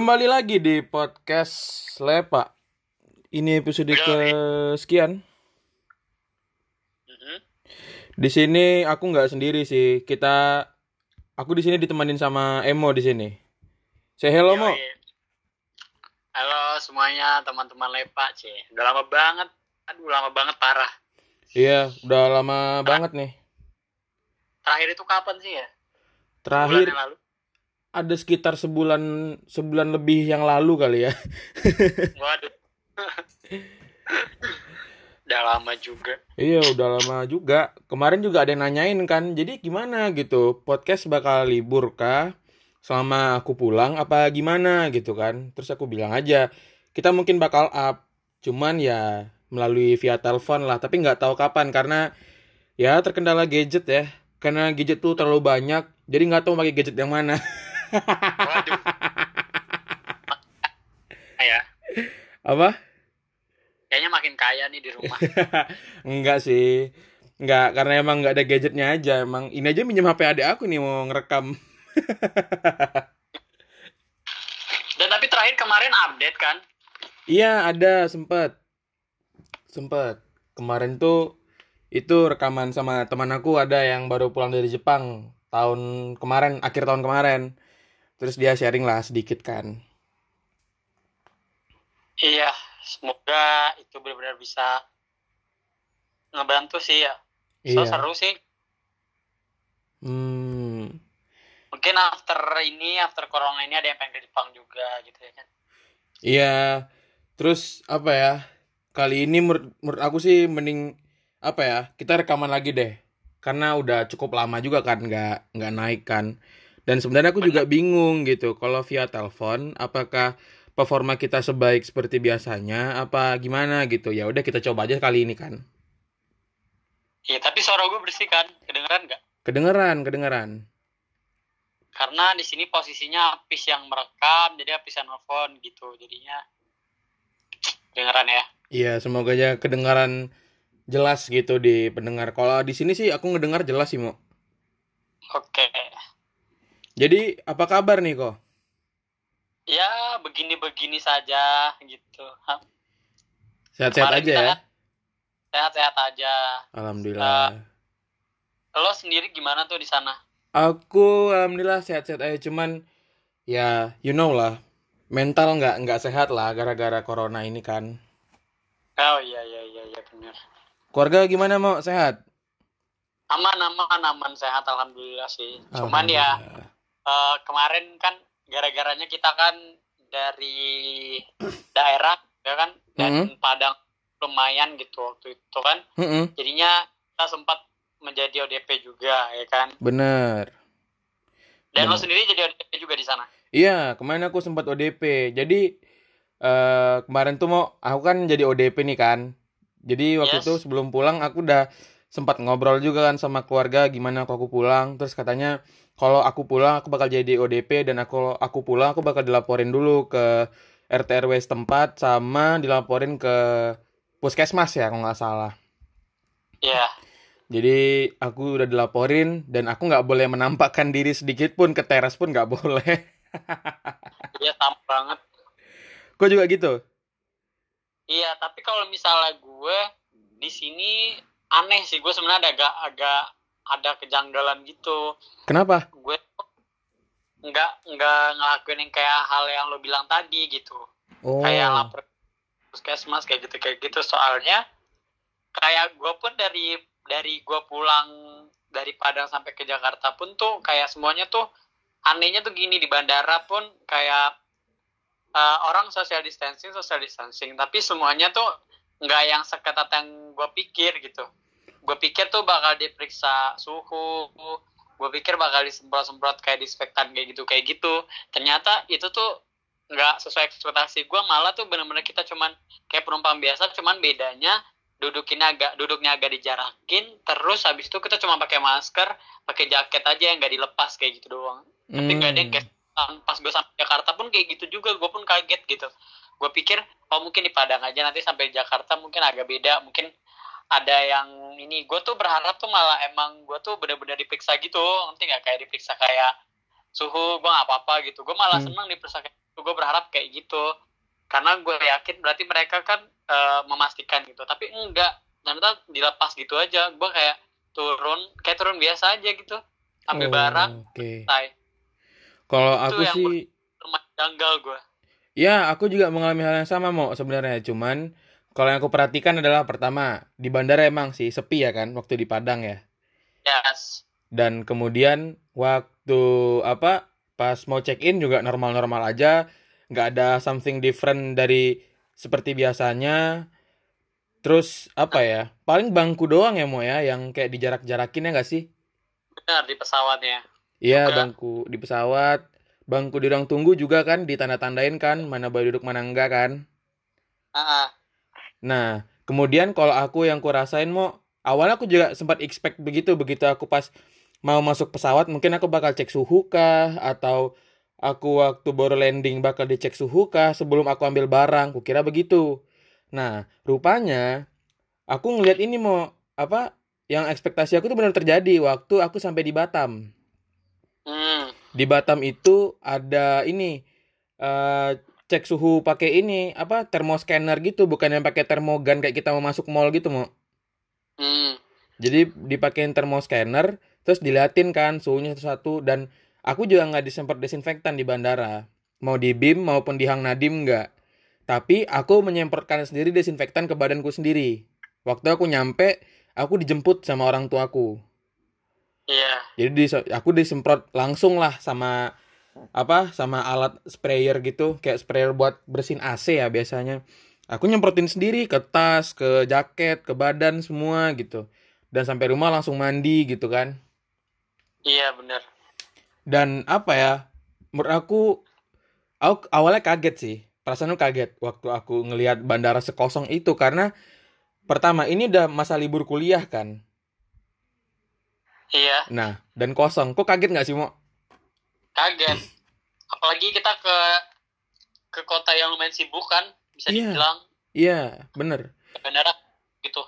Kembali lagi di podcast Lepa. Ini episode ke sekian. Mhm. Di sini aku nggak sendiri sih. Kita aku di sini ditemenin sama Emo di sini. Say hello Mo. Halo semuanya teman-teman Lepa, C. Udah lama banget. Aduh, lama banget parah. Iya, udah lama banget nih. Terakhir itu kapan sih ya? Bulan Terakhir yang lalu. Ada sekitar sebulan sebulan lebih yang lalu kali ya. Waduh. Udah lama juga. Iya, udah lama juga. Kemarin juga ada yang nanyain kan. Jadi gimana gitu? Podcast bakal libur kah? Selama aku pulang apa gimana gitu kan? Terus aku bilang aja, kita mungkin bakal up. Cuman ya melalui via telepon lah, tapi nggak tahu kapan karena ya terkendala gadget ya. Karena gadget tuh terlalu banyak, jadi nggak tahu pakai gadget yang mana. Waduh. ya, Apa? kayaknya makin kaya nih di rumah. Enggak sih. Enggak, karena emang nggak ada gadgetnya aja. Emang ini aja minjem HP adik aku nih mau ngerekam. Dan tapi terakhir kemarin update kan? Iya, ada sempet. Sempet. Kemarin tuh itu rekaman sama teman aku ada yang baru pulang dari Jepang tahun kemarin, akhir tahun kemarin. Terus dia sharing lah sedikit kan. Iya, semoga itu benar-benar bisa ngebantu sih ya. So Iya. seru sih. Hmm. Mungkin after ini, after corona ini ada yang pengen ke Jepang juga gitu ya kan. Iya. Terus apa ya? Kali ini menurut, menurut aku sih mending apa ya? Kita rekaman lagi deh. Karena udah cukup lama juga kan nggak nggak naik kan. Dan sebenarnya aku juga bingung gitu. Kalau via telepon, apakah performa kita sebaik seperti biasanya? Apa gimana gitu? Ya udah kita coba aja kali ini kan. Iya, tapi suara gue bersih kan? Kedengeran nggak? Kedengeran, kedengeran. Karena di sini posisinya Apis yang merekam, jadi Apis yang nelfon gitu. Jadinya kedengeran ya. Iya, semoga aja kedengaran jelas gitu di pendengar. Kalau di sini sih aku ngedengar jelas sih, Mo. Oke. Jadi, apa kabar nih kok? Ya, begini-begini saja gitu. Sehat-sehat aja ya. kan Sehat-sehat aja. Alhamdulillah. Lo sendiri gimana tuh di sana? Aku alhamdulillah sehat-sehat aja cuman ya you know lah mental nggak nggak sehat lah gara-gara corona ini kan. Oh iya iya iya iya benar. Keluarga gimana mau sehat? Aman aman aman sehat alhamdulillah sih. Cuman ya Eh, kemarin kan gara-garanya kita kan dari daerah ya kan dan Padang lumayan gitu waktu itu kan Mm-mm, jadinya kita sempat menjadi ODP juga ya kan bener. dan lo Benar. sendiri jadi ODP juga di sana Iya kemarin aku sempat ODP. Jadi eh kemarin tuh mau aku kan jadi ODP nih kan. Jadi waktu Yes. itu sebelum pulang aku udah sempat ngobrol juga kan sama keluarga gimana kalau aku pulang. Terus katanya kalau aku pulang aku bakal jadi ODP dan aku aku pulang aku bakal dilaporin dulu ke RT RW setempat sama dilaporin ke puskesmas ya kalau nggak salah. ya Jadi aku udah dilaporin dan aku nggak boleh menampakkan diri sedikit pun ke teras pun nggak boleh. iya sama banget Kok juga gitu? iya tapi kalau misalnya gue di sini aneh sih gue sebenarnya agak agak ada kejanggalan gitu. Kenapa? gue nggak nggak ngelakuin yang kayak hal yang lo bilang tadi gitu. Oh. kayak lapor puskesmas kayak gitu kayak gitu. Soalnya kayak gue pun dari dari gue pulang dari Padang sampai ke Jakarta pun tuh kayak semuanya tuh anehnya tuh gini di bandara pun kayak eh, orang social distancing social distancing. Tapi semuanya tuh nggak yang seketat yang gue pikir gitu gue pikir tuh bakal diperiksa suhu gue pikir bakal disemprot-semprot kayak disinfektan kayak gitu kayak gitu. Ternyata itu tuh nggak sesuai ekspektasi gue malah tuh bener-bener kita cuman kayak penumpang biasa cuman bedanya dudukinnya agak duduknya agak dijarakin terus habis itu kita cuma pakai masker pakai jaket aja yang nggak dilepas kayak gitu doang. Tapi nggak ada yang kayak pas gue sampai Jakarta pun kayak gitu juga gue pun kaget gitu. Gue pikir oh mungkin di Padang aja nanti sampai Jakarta mungkin agak beda mungkin ada yang ini gue tuh berharap tuh malah emang gue tuh bener-bener diperiksa gitu nanti nggak? Kayak diperiksa kayak suhu gue nggak apa-apa gitu. Gue malah Hmm. seneng diperiksa kayak gue berharap kayak gitu. Karena gue yakin berarti mereka kan uh, memastikan gitu. Tapi enggak ternyata dilepas gitu aja. Gue kayak turun kayak turun biasa aja gitu. Ambil Oh, barang Oke. selesai. Kalau aku yang sih janggal gue Ya, aku juga mengalami hal yang sama, Mo, sebenarnya. Cuman, kalau yang aku perhatikan adalah pertama, di bandara emang sih sepi ya kan, waktu di Padang ya. yes Dan kemudian, waktu, apa, pas mau check-in juga normal-normal aja. Nggak ada something different dari seperti biasanya. Terus, apa ya, paling bangku doang ya, Mo ya, yang kayak dijarak-jarakin ya nggak sih? benar di pesawatnya Iya, bangku di pesawat. Bangku di ruang tunggu juga kan, ditanda-tandain kan, mana boleh duduk, mana enggak kan. Ah, ah. Nah, kemudian kalau aku yang kurasain mau awalnya aku juga sempat expect begitu begitu aku pas mau masuk pesawat mungkin aku bakal cek suhu kah atau aku waktu baru landing bakal dicek suhu kah sebelum aku ambil barang, kukira begitu. Nah, rupanya aku ngelihat ini mau apa yang ekspektasi aku tuh benar terjadi waktu aku sampai di Batam. hmm. Di Batam itu ada ini eh cek suhu pakai ini apa termoscanner gitu bukan yang pakai termogan kayak kita mau masuk mall gitu mau Hmm. jadi dipakein termoscanner terus diliatin kan suhunya satu-satu dan aku juga nggak disemprot desinfektan di bandara. Mau di BIM maupun di Hang Nadim nggak. Tapi aku menyemprotkan sendiri desinfektan ke badanku sendiri. Waktu aku nyampe aku dijemput sama orang tuaku. Iya. Jadi dis- aku disemprot langsung lah sama apa sama alat sprayer gitu kayak sprayer buat bersihin AC ya biasanya. Aku nyemprotin sendiri ke tas, ke jaket, ke badan semua gitu. Dan sampai rumah langsung mandi gitu kan. iya benar Dan apa ya? Menurut aku aku awalnya kaget sih. Perasaan kaget waktu aku ngelihat bandara sekosong itu karena pertama ini udah masa libur kuliah kan. iya Nah, dan kosong. Kok kaget nggak sih, Mo? Kaget. Apalagi kita ke ke kota yang lumayan sibuk kan bisa Iya. dibilang. Iya, bener. bandara gitu.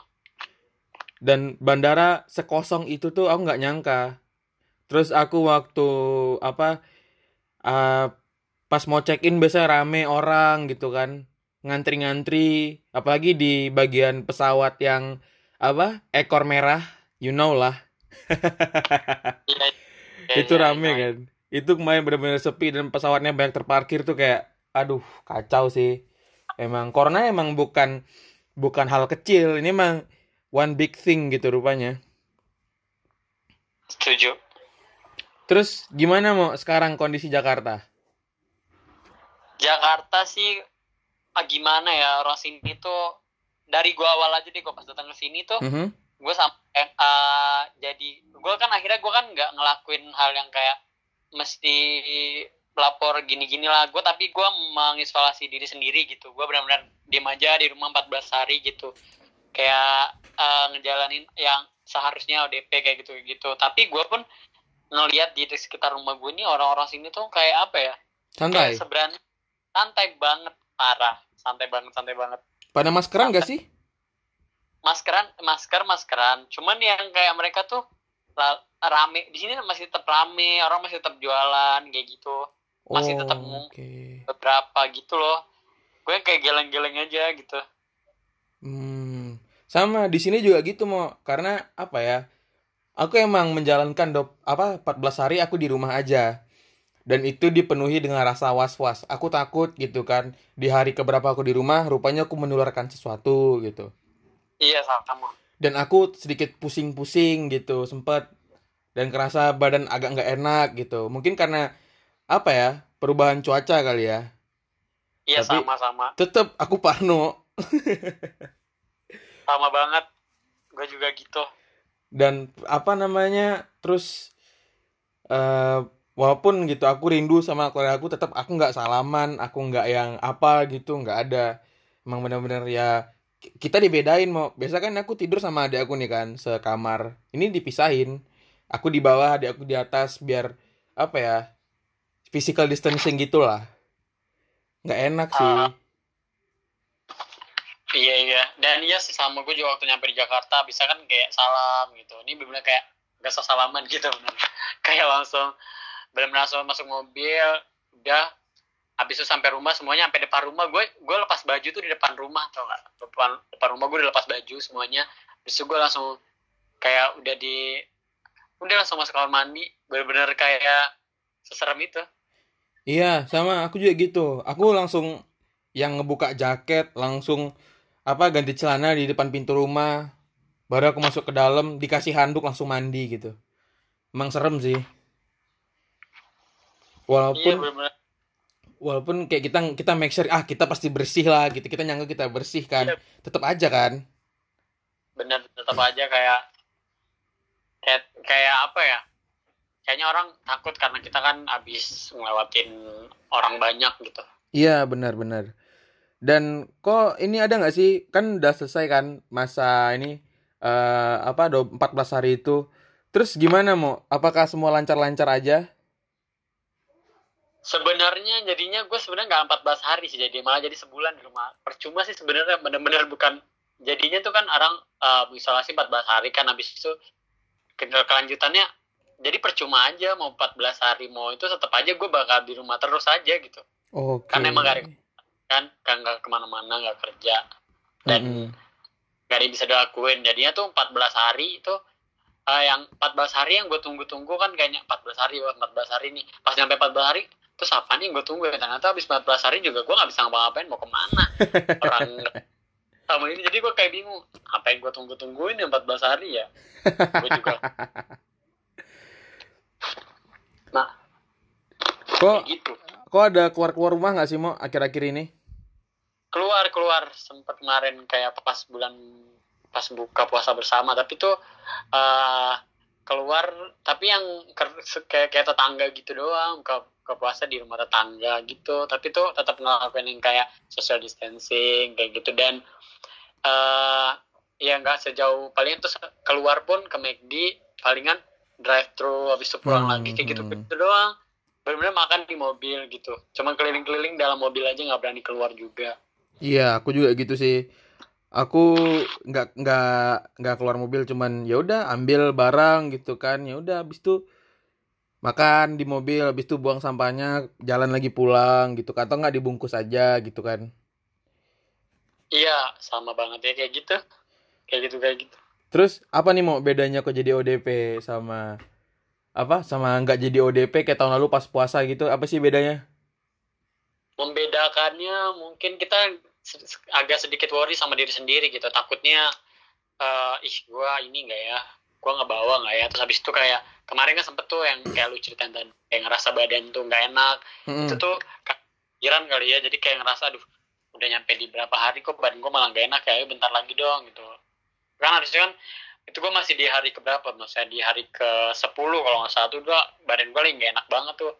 Dan bandara sekosong itu tuh aku nggak nyangka. Terus aku waktu apa uh, pas mau check in biasanya rame orang gitu kan. Ngantri-ngantri apalagi di bagian pesawat yang apa ekor merah you know lah. Iya itu iya, rame iya. kan itu kemarin benar-benar sepi dan pesawatnya banyak terparkir tuh kayak aduh kacau sih emang corona emang bukan bukan hal kecil ini emang one big thing gitu rupanya setuju Terus gimana mau sekarang kondisi Jakarta? Jakarta sih ah, gimana ya orang sini tuh dari gua awal aja deh gua pas datang ke sini tuh Mhm. gue sampai eh, jadi gue kan akhirnya gue kan nggak ngelakuin hal yang kayak mesti lapor gini-gini lah. Gue tapi gue mengisolasi diri sendiri gitu. Gue benar-benar diem aja di rumah 14 hari gitu. Kayak eh, ngejalanin yang seharusnya ODP kayak gitu gitu tapi gue pun ngelihat di sekitar rumah gue ini orang-orang sini tuh kayak apa ya? Santai. sebenarnya santai banget parah. Santai banget santai banget. Pada maskeran gak sih? maskeran masker maskeran. Cuman yang kayak mereka tuh rame di sini masih tetap rame orang masih tetap jualan kayak gitu Masih tetap Oh, mau- Oke. beberapa gitu loh gue kayak geleng-geleng aja gitu Hmm. Sama di sini juga gitu mau karena apa ya? Aku emang menjalankan dop apa 14 hari aku di rumah aja. Dan itu dipenuhi dengan rasa was-was. Aku takut gitu kan. Di hari keberapa aku di rumah, rupanya aku menularkan sesuatu gitu. iya sama Dan aku sedikit pusing-pusing gitu, sempet. Dan kerasa badan agak nggak enak gitu. Mungkin karena apa ya? Perubahan cuaca kali ya. iya sama-sama Tetep aku parno. sama banget gue juga gitu dan apa namanya terus eh walaupun gitu aku rindu sama keluarga aku tetap aku nggak salaman aku nggak yang apa gitu nggak ada emang benar-benar ya kita dibedain mau biasa kan aku tidur sama adik aku nih kan sekamar. Ini dipisahin aku di bawah adik aku di atas biar apa ya physical distancing gitulah. Nggak enak sih. Ah. iya iya. Dan iya sih sama gue juga waktu nyampe di Jakarta bisa kan kayak salam gitu. Ini bener kayak gak salaman gitu bener. Kayak langsung bener langsung masuk mobil udah habis itu sampai rumah semuanya sampai depan rumah gue gue lepas baju tuh di depan rumah tau gak depan depan rumah gue udah lepas baju semuanya habis itu gue langsung kayak udah di udah langsung masuk kamar mandi bener-bener kayak seserem itu Iya, sama aku juga gitu. Aku langsung yang ngebuka jaket, langsung apa ganti celana di depan pintu rumah. Baru aku masuk ke dalam, dikasih handuk langsung mandi gitu. Emang serem sih. iya Walaupun bener-bener walaupun kayak kita kita make sure ah kita pasti bersih lah gitu. Kita nyangka kita bersih kan. Iya. Tetap aja kan. bener tetap aja kayak kayak kayak apa ya kayaknya orang takut karena kita kan abis ngelewatin orang banyak gitu Iya, benar-benar. Dan kok ini ada nggak sih? Kan udah selesai kan masa ini eh apa do 14 hari itu. Terus gimana mau? Apakah semua lancar-lancar aja? Sebenarnya jadinya gue sebenarnya nggak 14 hari sih jadi malah jadi sebulan di rumah. Percuma sih sebenarnya benar-benar bukan jadinya tuh kan orang uh, isolasi 14 hari kan habis itu ke- kelanjutannya jadi percuma aja mau 14 hari mau itu tetap aja gue bakal di rumah terus aja gitu. Oke. Kan emang gak ada- kan kan nggak ke mana-mana nggak kerja. Dan Mm-mm. gak ada yang bisa dilakuin. Jadinya tuh 14 hari itu eh, yang 14 hari yang gue tunggu-tunggu kan kayaknya 14 hari wah 14 hari nih. Pas nyampe 14 hari terus apa nih gue tunggu ya? Ternyata habis 14 hari juga gue nggak bisa ngapa-ngapain mau ke mana? Orang sama ini jadi gue kayak bingung apa yang gue tunggu-tungguin yang 14 hari ya? Gue juga. Nah. Kok gitu. kok ada keluar-keluar rumah nggak sih mau akhir-akhir ini? keluar keluar. Sempet kemarin kayak pas bulan pas buka puasa bersama. Tapi tuh eh keluar tapi yang ke- kayak kayak tetangga gitu doang ke ke puasa di rumah tetangga gitu tapi tuh tetap ngelakuin yang kayak social distancing kayak gitu dan eh ya nggak sejauh paling itu keluar pun ke McD palingan drive thru habis itu pulang Hmm, lagi kayak gitu hmm. gitu doang benar-benar makan di mobil gitu cuman keliling-keliling dalam mobil aja nggak berani keluar juga Iya, aku juga gitu sih. Aku nggak nggak nggak keluar mobil, cuman ya udah ambil barang gitu kan. Ya udah habis itu makan di mobil, habis itu buang sampahnya, jalan lagi pulang gitu kan. Atau nggak dibungkus aja gitu kan. Iya, sama banget ya kayak gitu. Kayak gitu kayak gitu. Terus apa nih mau bedanya kok jadi ODP sama apa sama nggak jadi ODP kayak tahun lalu pas puasa gitu? Apa sih bedanya? Membedakannya mungkin kita agak sedikit worry sama diri sendiri gitu. Takutnya eh ih gua ini enggak ya? Gua nggak bawa nggak ya? Terus habis itu kayak kemarin kan sempet tuh yang kayak lu ceritain tadi kayak ngerasa badan tuh nggak enak. Mm-mm. Itu tuh pikiran kali ya. Jadi kayak ngerasa aduh udah nyampe di berapa hari kok badan gua malah nggak enak ya bentar lagi dong gitu. Kan harusnya kan itu gue masih di hari keberapa maksudnya di hari ke 10 kalau nggak salah tuh gua badan gue lagi nggak enak banget tuh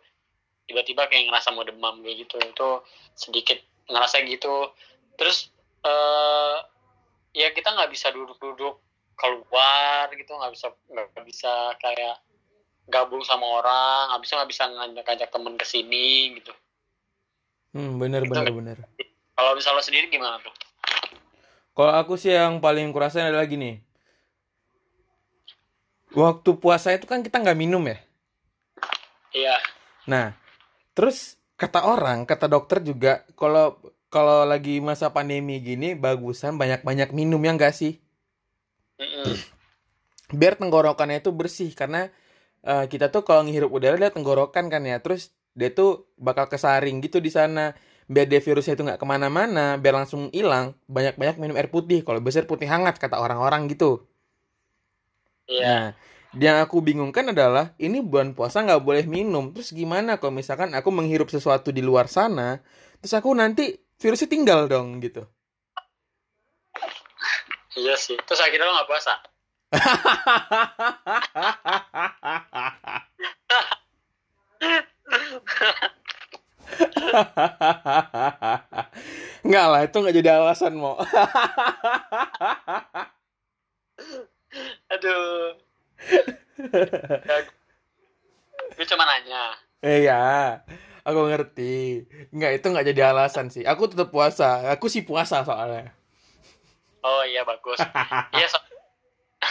tiba-tiba kayak ngerasa mau demam kayak gitu itu sedikit ngerasa gitu terus eh ya kita nggak bisa duduk-duduk keluar gitu nggak bisa nggak bisa kayak gabung sama orang nggak bisa nggak bisa ngajak-ngajak temen ke sini gitu Hmm, bener bener nggak- bener. kalau misalnya lo sendiri gimana tuh Kalau aku sih yang paling kurasain adalah gini. Waktu puasa itu kan kita nggak minum ya. iya Nah, terus kata orang, kata dokter juga, kalau kalau lagi masa pandemi gini, bagusan banyak-banyak minum ya nggak sih? Mm-mm. Biar tenggorokannya itu bersih, karena eh, kita tuh kalau ngehirup udara dia tenggorokan kan ya, terus dia tuh bakal kesaring gitu di sana. Biar dia virusnya itu nggak ke mana-mana, biar langsung hilang, banyak-banyak minum air putih. Kalau bisa air putih hangat, kata orang-orang gitu. iya Nah, yang aku bingungkan adalah ini bulan puasa nggak boleh minum. Terus gimana kalau misalkan aku menghirup sesuatu di luar sana, terus aku nanti virusnya tinggal dong gitu. iya sih terus akhirnya lo nggak puasa Nggak lah, itu nggak jadi alasan mau. aduh gue cuma nanya Eh ya, aku ngerti. Nggak itu nggak jadi alasan sih. Aku tetap puasa. Aku sih puasa soalnya. Oh iya bagus. Iya. so-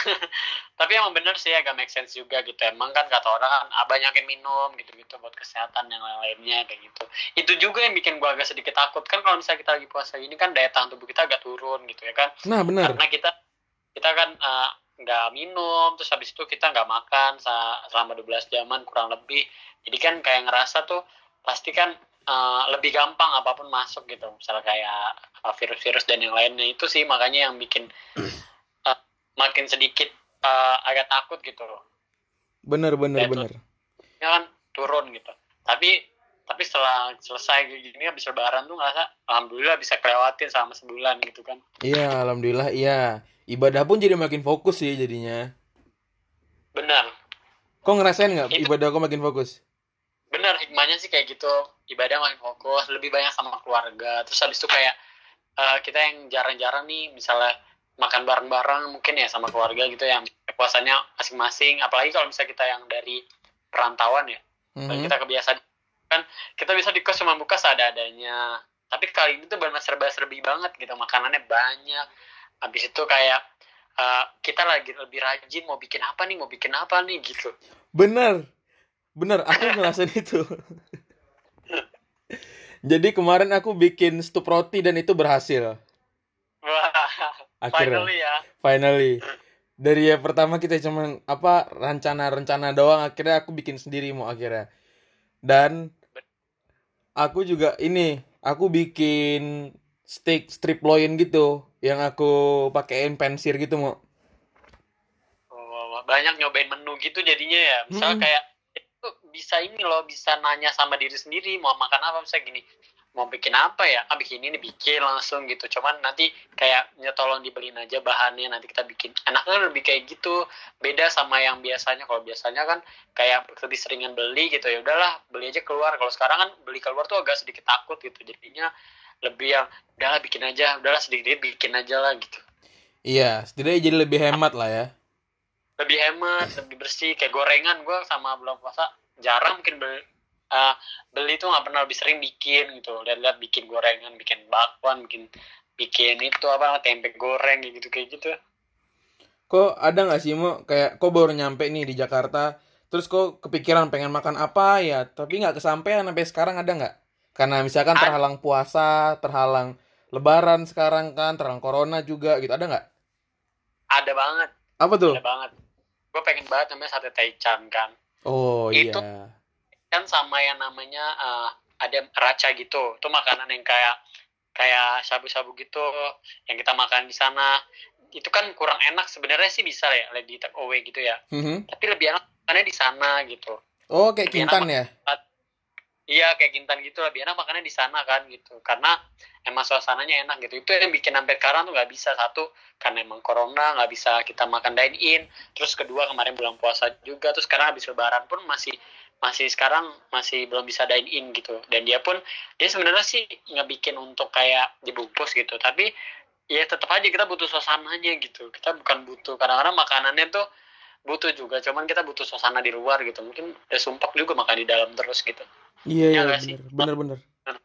Tapi yang emang bener sih agak make sense juga gitu. Emang kan kata orang kan ah, banyakin minum gitu-gitu buat kesehatan yang lain-lainnya kayak gitu. Itu juga yang bikin gua agak sedikit takut. Kan kalau misalnya kita lagi puasa ini kan daya tahan tubuh kita agak turun gitu ya kan. Nah, benar. karena kita kita kan eh, nggak minum terus habis itu kita nggak makan selama 12 jaman kurang lebih. Jadi kan kayak ngerasa tuh pasti kan eh, lebih gampang apa pun masuk gitu. Misalnya kayak virus-virus dan yang lainnya. Itu sih makanya yang bikin makin sedikit eh, agak takut gitu Bener, bener, Ya, bener. ya kan turun gitu tapi tapi setelah selesai gini habis lebaran tuh ngerasa alhamdulillah bisa kelewatin selama sebulan gitu kan Iya, alhamdulillah iya. Ibadah pun jadi makin fokus sih jadinya. benar Kok ngerasain nggak ibadah kok makin fokus? bener hikmahnya sih kayak gitu ibadah makin fokus lebih banyak sama keluarga terus habis itu kayak eh, kita yang jarang-jarang nih misalnya makan bareng-bareng mungkin ya sama keluarga gitu yang puasanya masing-masing apalagi kalau misalnya kita yang dari perantauan ya Mhm. kita kebiasaan kan kita bisa di kos cuma buka seadanya tapi kali ini tuh benar serba-serbi banget gitu makanannya banyak habis itu kayak eh, kita lagi lebih rajin mau bikin apa nih mau bikin apa nih gitu Bener. Bener, aku ngerasain itu. Jadi kemarin aku bikin stup roti dan itu berhasil. Akhirnya. finally ya Finally. Dari ya pertama kita cuman apa rencana-rencana doang akhirnya aku bikin sendiri mau akhirnya. Dan aku juga ini, aku bikin steak strip loin gitu yang aku pakein pensir gitu mau. Oh, banyak nyobain menu gitu jadinya ya. Misalnya Mm-mm. kayak itu bisa ini loh, bisa nanya sama diri sendiri mau makan apa misalnya gini. Mau bikin apa ya? Ah bikin ini bikin langsung gitu. Cuman nanti kayak ya tolong dibeliin aja bahannya nanti kita bikin. Enaknya lebih kayak gitu. Beda sama yang biasanya. Kalau biasanya kan kayak lebih seringan beli gitu ya. Udahlah, beli aja keluar. Kalau sekarang kan beli keluar tuh agak sedikit takut gitu. Jadinya lebih yang udahlah bikin aja, udahlah sedikit bikin aja lah gitu. Iya, setidaknya jadi lebih hemat lah ya. lebih hemat, lebih bersih. Kayak gorengan gue sama bulan puasa jarang mungkin beli, eh, beli tuh nggak pernah lebih sering bikin gitu. Lihat-lihat bikin gorengan, bikin bakwan, bikin bikin itu apa tempe goreng gitu kayak gitu. Kok ada nggak sih mau kayak kok baru nyampe nih di Jakarta, terus kok kepikiran pengen makan apa ya, tapi nggak kesampaian sampai sekarang ada nggak? Karena misalkan Ada. terhalang puasa, terhalang Lebaran sekarang kan, terhalang Corona juga gitu, ada nggak? Ada banget, Apa tuh? ada banget. Gue pengen banget namanya sate taichan kan. Oh Itu- iya. Kan sama yang namanya eh, ada raca gitu. Itu makanan yang kayak kayak sabu-sabu gitu yang kita makan di sana. Itu kan kurang enak sebenarnya sih bisa ya di take away gitu ya. Mhm. Tapi lebih enak makannya di sana gitu. Oh kayak Lebih kintan ya? Iya kayak kintan gitu lebih enak makannya di sana kan gitu karena emang suasananya enak gitu itu yang bikin sampai sekarang tuh nggak bisa satu karena emang corona nggak bisa kita makan dine in terus kedua kemarin bulan puasa juga terus sekarang habis lebaran pun masih masih sekarang masih belum bisa dine in gitu. Dan dia pun dia sebenarnya sih nggak bikin untuk kayak dibungkus gitu. Tapi ya tetap aja kita butuh suasananya gitu. Kita bukan butuh kadang-kadang makanannya tuh butuh juga. Cuman kita butuh suasana di luar gitu. Mungkin ya sumpah juga makan di dalam terus gitu. Iya Iya iya bener bener bener.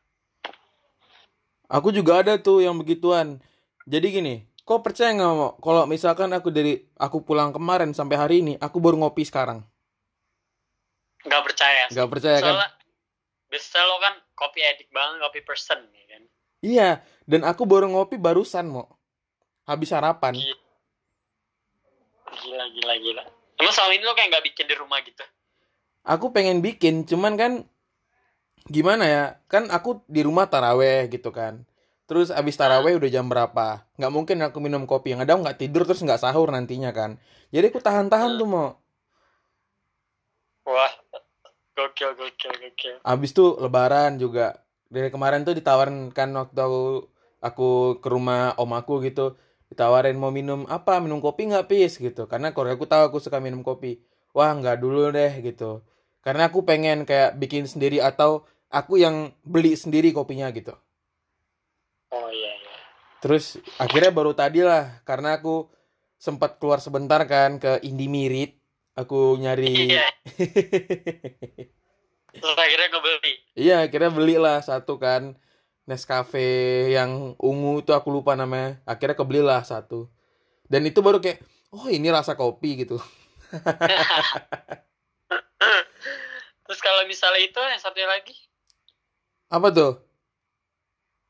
Aku juga ada tuh yang begituan. Jadi gini, kok percaya nggak mau kalau misalkan aku dari aku pulang kemarin sampai hari ini, aku baru ngopi sekarang. Nggak percaya sih. Nggak percaya kan? Biasa lo kan kopi edik banget, kopi person ya kan. Iya, dan aku baru ngopi barusan mau. Habis sarapan. Gila. Gila, gila, gila. Emang selama ini lo kayak nggak bikin di rumah gitu? Aku pengen bikin, cuman kan gimana ya? Kan aku di rumah taraweh gitu kan. Terus abis taraweh udah jam berapa? Nggak mungkin aku minum kopi. Yang ada nggak tidur terus nggak sahur nantinya kan. Jadi aku tahan-tahan tuh mau. Wah, gokil, gokil, gokil. Abis tuh lebaran juga. Dari kemarin tuh ditawarin kan waktu aku, aku ke rumah om aku gitu. Ditawarin mau minum apa? Minum kopi nggak pis gitu. Karena keluarga aku tahu aku suka minum kopi. Wah nggak dulu deh gitu. Karena aku pengen kayak bikin sendiri atau aku yang beli sendiri kopinya gitu. Oh iya, iya. Terus akhirnya baru tadi lah. Karena aku sempat keluar sebentar kan ke Indimirit. Aku nyari Iya. Terus akhirnya ngebeli. Iya, akhirnya belilah satu kan Nescafe yang ungu itu aku lupa namanya. Akhirnya kebelilah satu. Dan itu baru kayak, oh ini rasa kopi gitu. Terus kalau misalnya itu yang satunya lagi Apa tuh?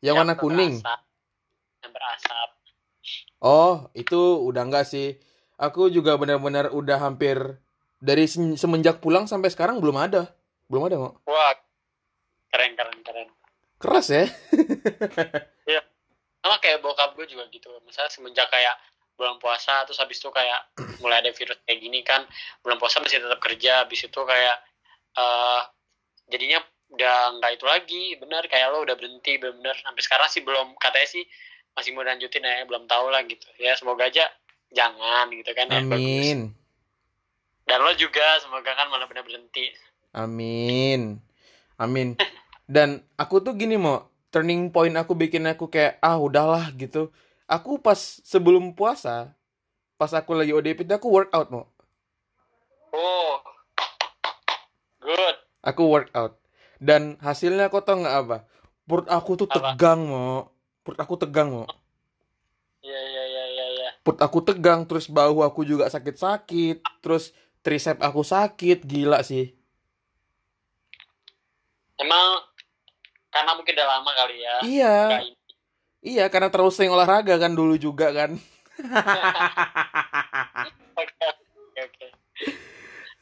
Yang warna kuning. berasap. Yang berasap. Oh, itu udah enggak sih. Aku juga benar-benar udah hampir dari se- semenjak pulang sampai sekarang belum ada. Belum ada, mau. Wah, keren keren keren. Keras ya? Sama kayak bokap gue juga gitu. Misalnya semenjak kayak bulan puasa terus habis itu kayak mulai ada virus kayak gini kan bulan puasa masih tetap kerja habis itu kayak eh jadinya udah nggak itu lagi benar kayak lo udah berhenti benar sampai sekarang sih belum katanya sih masih mau lanjutin ya belum tahu lah gitu ya semoga aja jangan gitu kan ya bagus. Amin. dan lo juga semoga kan malah benar berhenti Amin. Amin. Dan aku tuh gini mau turning point aku bikin aku kayak ah udahlah gitu. Aku pas sebelum puasa, pas aku lagi ODP itu aku workout mau. oh good Aku workout. Dan hasilnya kok tau nggak apa? Perut aku tuh Apa? tegang mau. Perut aku tegang mau. ya ya ya ya ya Perut aku tegang, terus bahu aku juga sakit-sakit, terus tricep aku sakit, gila sih. emang karena mungkin udah lama kali ya Iya, iya karena terlalu sering olahraga kan dulu juga kan. Oke, oke, oke.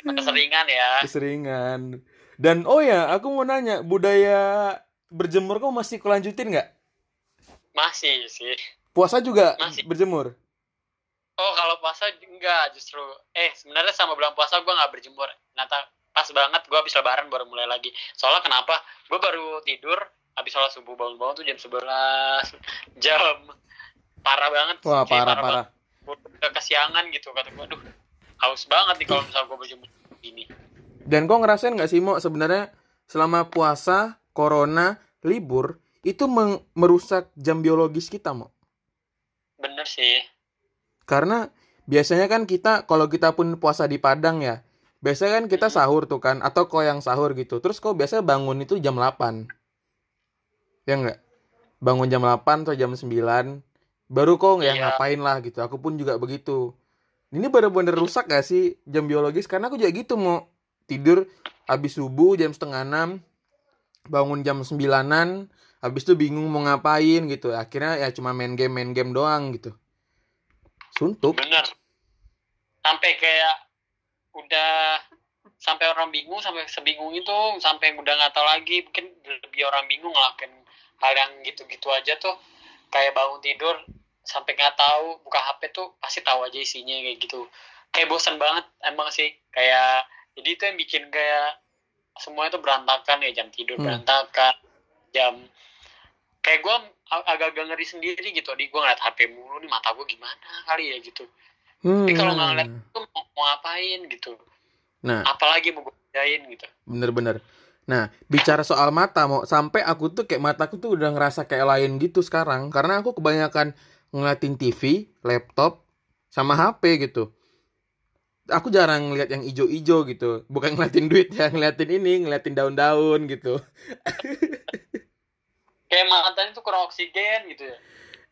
Keseringan ya. Keseringan. Dan oh ya, aku mau nanya, budaya berjemur kau masih kelanjutin nggak? Masih sih. Puasa juga Masih. berjemur? Oh, kalau puasa enggak justru. Eh, sebenarnya sama bulan puasa gue nggak berjemur. Ternyata pas banget gue habis lebaran baru mulai lagi. Soalnya kenapa? Gue baru tidur habis sholat subuh bangun-bangun tuh jam 11 jam parah banget Wah, parah parah. banget. udah kesiangan gitu kata gue aduh haus banget nih kalau misalnya gue berjemur gini Dan kau ngerasain nggak sih, Mo, sebenarnya selama puasa, corona, libur, itu merusak jam biologis kita, Mo? bener sih Karena biasanya kan kita, kalau kita pun puasa di Padang ya, biasanya kan kita sahur tuh kan, atau kau yang sahur gitu. Terus kau biasanya bangun itu jam 8. Ya nggak? Bangun jam 8 atau jam 9. Baru kau ya Iya. ngapain lah gitu. Aku pun juga begitu. Ini bener-bener rusak gak sih jam biologis? Karena aku juga gitu mau tidur habis subuh jam setengah enam, bangun jam sembilanan, habis itu bingung mau ngapain gitu. Akhirnya ya cuma main game main game doang gitu. Suntuk. bener sampai kayak udah sampai orang bingung sampai sebingung itu sampai udah nggak tahu lagi mungkin lebih orang bingung ngelakuin hal yang gitu-gitu aja tuh kayak bangun tidur sampai nggak tahu buka HP tuh pasti tahu aja isinya kayak gitu kayak bosan banget emang sih kayak jadi itu yang bikin kayak semuanya tuh berantakan ya jam tidur Hmm. berantakan jam kayak gue agak-agak ngeri sendiri gitu di gue ngeliat HP mulu nih mata gue gimana kali ya gitu Hmm. tapi kalau nggak ngeliat itu mau, mau ngapain gitu Nah, apalagi mau gue kerjain gitu bener-bener. Nah, bicara soal mata, mau sampai aku tuh kayak mataku tuh udah ngerasa kayak lain gitu sekarang, karena aku kebanyakan ngeliatin TV, laptop, sama HP gitu. Aku jarang ngeliat yang ijo-ijo gitu, bukan ngeliatin duit ya, ngeliatin ini, ngeliatin daun-daun gitu. kayak matanya tuh kurang oksigen gitu ya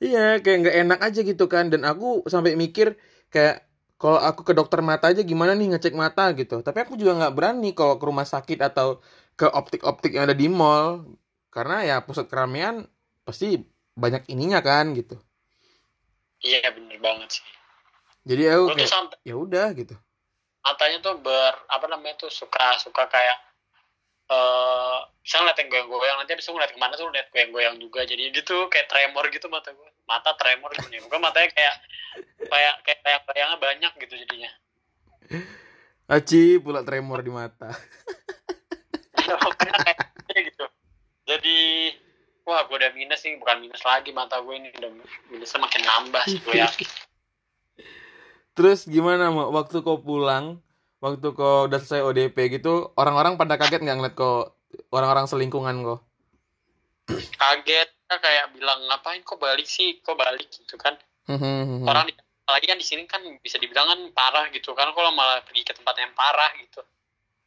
Iya, kayak nggak enak aja gitu kan. Dan aku sampai mikir kayak kalau aku ke dokter mata aja gimana nih ngecek mata gitu. Tapi aku juga nggak berani kalau ke rumah sakit atau ke optik-optik yang ada di mall. Karena ya pusat keramaian pasti banyak ininya kan gitu. iya bener banget sih Jadi aku kayak sampai ya udah gitu. matanya tuh ber apa namanya tuh suka suka kayak eh misalnya ngeliat yang goyang-goyang nanti abis itu ngeliat ke mana tuh ngeliat goyang-goyang juga. Jadi gitu kayak tremor gitu mata gue mata tremor gitu nih. Gue matanya kayak kayak kayak kayak bayangnya banyak gitu jadinya. Aci pula tremor di mata. Kayak gitu. Jadi wah gue udah minus nih. Bukan minus lagi mata gue ini. Udah minusnya makin nambah sih gue yakin. Terus gimana waktu kau pulang, waktu kau udah selesai ODP gitu, orang-orang pada kaget nggak ngeliat kau orang-orang selingkungan kau? kaget kayak bilang ngapain kok balik sih kok balik gitu kan Hmm. orang di, apalagi kan di sini kan bisa dibilang kan parah gitu kan kalau malah pergi ke tempat yang parah gitu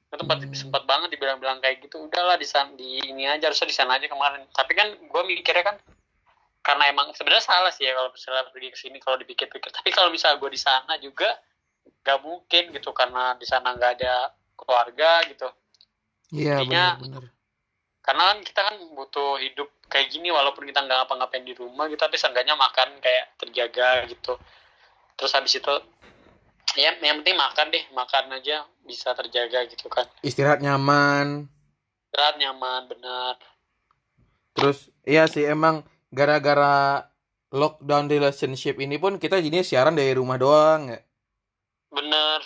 Ke tempat Hmm. sempat banget dibilang-bilang kayak gitu udahlah di sana di ini aja harusnya di sana aja kemarin tapi kan gue mikirnya kan karena emang sebenarnya salah sih ya kalau misalnya pergi ke sini kalau dipikir-pikir tapi kalau misalnya gue di sana juga nggak mungkin gitu karena di sana nggak ada keluarga gitu. Iya benar-benar. karena kan kita kan butuh hidup kayak gini walaupun kita nggak ngapa-ngapain di rumah gitu tapi seenggaknya makan kayak terjaga gitu. Terus habis itu ya yang penting makan deh makan aja bisa terjaga gitu kan. Istirahat nyaman. Berat nyaman benar. Terus iya sih emang gara-gara lockdown relationship ini pun kita jadinya siaran dari rumah doang ya bener.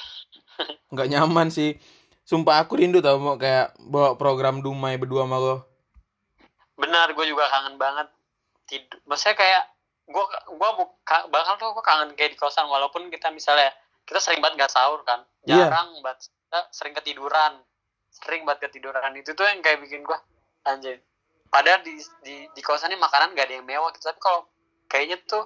Nggak nyaman sih. Sumpah aku rindu tau mau kayak bawa program Dumai berdua sama lo. Benar gue juga kangen banget. Tidur maksudnya kayak gue gue buka bahkan tuh gue kangen kayak di kosan walaupun kita misalnya kita sering banget nggak sahur kan. Iya. jarang banget kita sering ketiduran. Sering banget ketiduran. Itu tuh yang kayak bikin gue anjir padahal di di di kosan ini makanan gak ada yang mewah gitu tapi kalau kayaknya tuh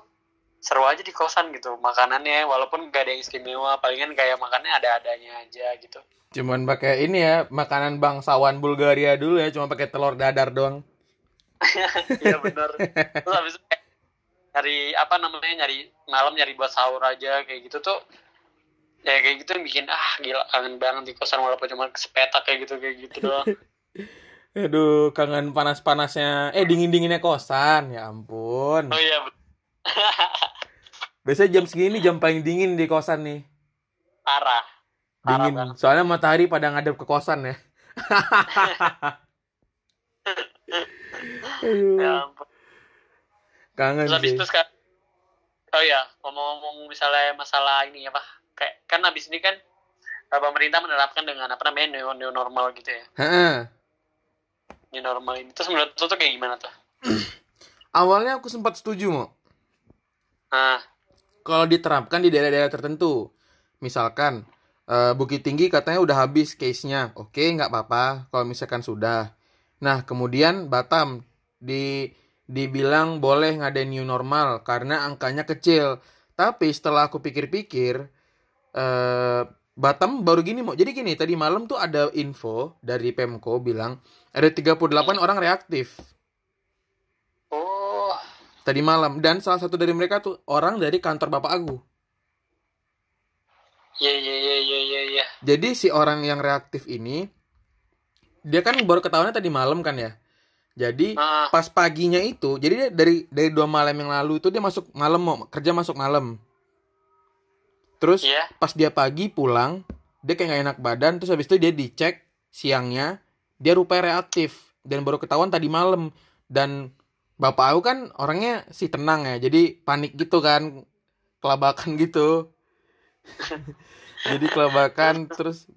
seru aja di kosan gitu makanannya walaupun gak ada yang istimewa palingan kayak makannya ada adanya aja gitu cuman pakai ini ya makanan bangsawan Bulgaria dulu ya cuma pakai telur dadar doang Iya benar. Terus habis nyari apa namanya nyari malam nyari buat sahur aja kayak gitu tuh ya kayak gitu yang bikin ah gila kangen banget di kosan walaupun cuma sepetak kayak gitu kayak gitu doang. aduh kangen panas-panasnya eh dingin-dinginnya kosan ya ampun Oh iya bet- biasanya jam segini jam paling dingin di kosan nih parah. Parah dingin banget. soalnya matahari pada ngadep ke kosan ya Aduh, Ya ampun. kangen Terus sih sekarang Oh iya, ngomong-ngomong misalnya masalah ini apa? Kayak kan habis ini kan eh, pemerintah menerapkan dengan apa namanya new, new normal gitu ya. Heeh. New normal ini. Terus menurut lu tuh kayak gimana tuh? awalnya aku sempat setuju mau Nah, kalau diterapkan di daerah-daerah tertentu. Misalkan eh, Bukit Tinggi katanya udah habis case-nya. Oke, nggak apa-apa kalau misalkan sudah. Nah, kemudian Batam di dibilang boleh ngadain new normal karena angkanya kecil. Tapi setelah aku pikir-pikir eh Batam baru gini mau. Jadi gini, tadi malam tuh ada info dari Pemko bilang ada 38 orang reaktif tadi malam dan salah satu dari mereka tuh orang dari kantor Bapak Agu. iya iya iya iya iya. iya. Jadi si orang yang reaktif ini dia kan baru ketahuannya tadi malam kan ya. Jadi Ah, pas paginya itu, jadi dia dari dari dua malam yang lalu itu dia masuk malam mau kerja masuk malam. Terus iya. pas dia pagi pulang, dia kayak gak enak badan, terus habis itu dia dicek siangnya, dia rupanya reaktif dan baru ketahuan tadi malam dan bapak aku kan orangnya sih tenang ya, jadi panik gitu kan, kelabakan gitu. jadi kelabakan terus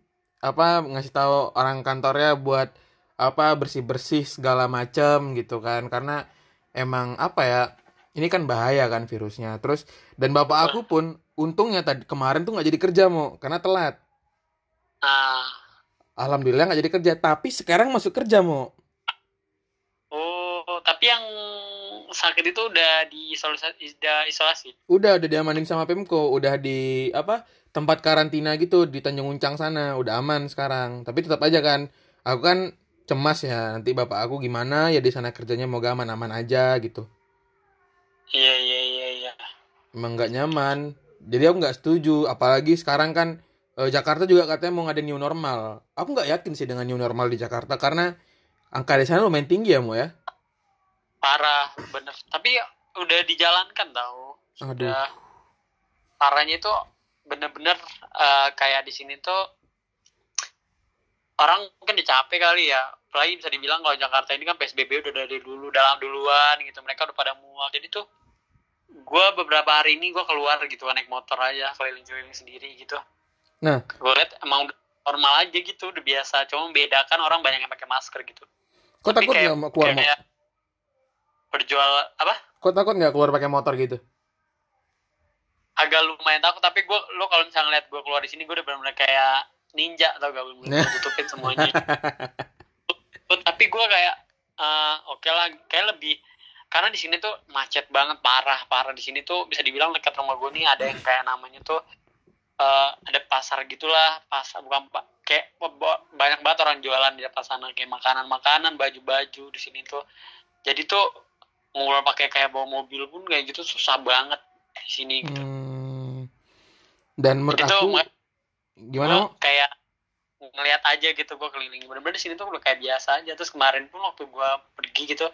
apa ngasih tahu orang kantornya buat apa bersih-bersih segala macam gitu kan karena emang apa ya ini kan bahaya kan virusnya. Terus dan bapak aku pun untungnya tadi kemarin tuh nggak jadi kerja mau karena telat. Ah, alhamdulillah nggak jadi kerja tapi sekarang masuk kerja mau oh, tapi yang sakit itu udah diisolasi, udah isolasi. udah udah diamanin sama pemko udah di apa tempat karantina gitu di Tanjung Uncang sana udah aman sekarang. Tapi tetap aja kan aku kan cemas ya nanti bapak aku gimana ya di sana kerjanya mau aman-aman aja gitu. Iya iya iya iya. emang nggak nyaman. Jadi aku nggak setuju apalagi sekarang kan eh, Jakarta juga katanya mau ngadain new normal. Aku nggak yakin sih dengan new normal di Jakarta karena angka di sana lumayan tinggi ya mau ya Parah, bener. Tapi udah dijalankan tau. aduh Udah parahnya itu bener-bener eh, kayak di sini tuh orang mungkin dicapek kali ya. Apalagi bisa dibilang kalau Jakarta ini kan PSBB udah dari dulu, dalam duluan gitu. Mereka udah pada mual. Jadi tuh gue beberapa hari ini gue keluar gitu naik motor aja keliling-keliling sendiri gitu. Nah. gue liat emang normal aja gitu, udah biasa. Cuma membedakan orang banyak yang pakai masker gitu. kok Tapi takut kayak- mau keluar kayak berjual apa? kok takut nggak keluar pakai motor gitu? Agak lumayan takut tapi gue lo kalau misalnya ngeliat gue keluar di sini gue udah benar-benar kayak ninja atau gak? Bener tutupin semuanya. Tapi gue kayak eh, oke lah kayak lebih karena di sini tuh macet banget parah parah. Di sini tuh bisa dibilang dekat rumah gue nih ada yang kayak namanya tuh eh, ada pasar gitulah pasar bukan pak kayak ba- banyak banget orang jualan di depan sana kayak makanan makanan baju baju di sini tuh. Jadi tuh mau pakai kayak bawa mobil pun kayak gitu susah banget di sini gitu. Hmm. dan menurut itu aku ma- gimana Gua kayak ngeliat aja gitu gue keliling. Bener-bener di sini tuh udah kayak biasa aja. Terus kemarin pun waktu gue pergi gitu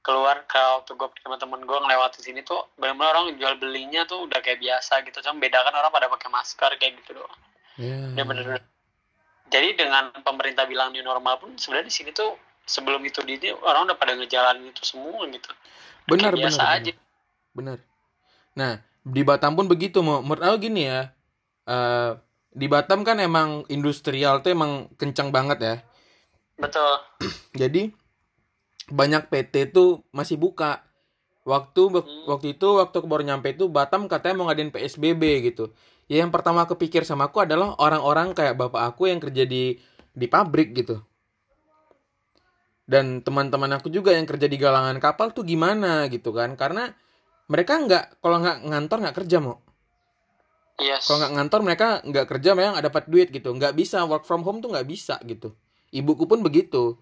keluar ke waktu gue sama temen gue ngelewatin sini tuh bener-bener orang jual belinya tuh udah kayak biasa gitu. Cuma beda kan orang pada pakai masker kayak gitu doang. Ya. ya bener jadi dengan pemerintah bilang new normal pun sebenarnya di sini tuh sebelum itu di orang udah pada ngejalanin itu semua gitu. Benar Kayak benar biasa benar. aja. benar. Nah di Batam pun begitu mau menurut gini ya eh di Batam kan emang industrial tuh emang kencang banget ya. Betul. Jadi banyak PT tuh masih buka. Waktu Hmm. waktu itu waktu aku baru nyampe itu Batam katanya mau ngadain PSBB gitu. Ya yang pertama kepikir sama aku adalah orang-orang kayak bapak aku yang kerja di di pabrik gitu dan teman-teman aku juga yang kerja di galangan kapal tuh gimana gitu kan? Karena mereka nggak kalau nggak ngantor nggak kerja mau yes. Kalau nggak ngantor mereka nggak kerja memang nggak dapat duit gitu. Nggak bisa work from home tuh nggak bisa gitu. Ibuku pun begitu.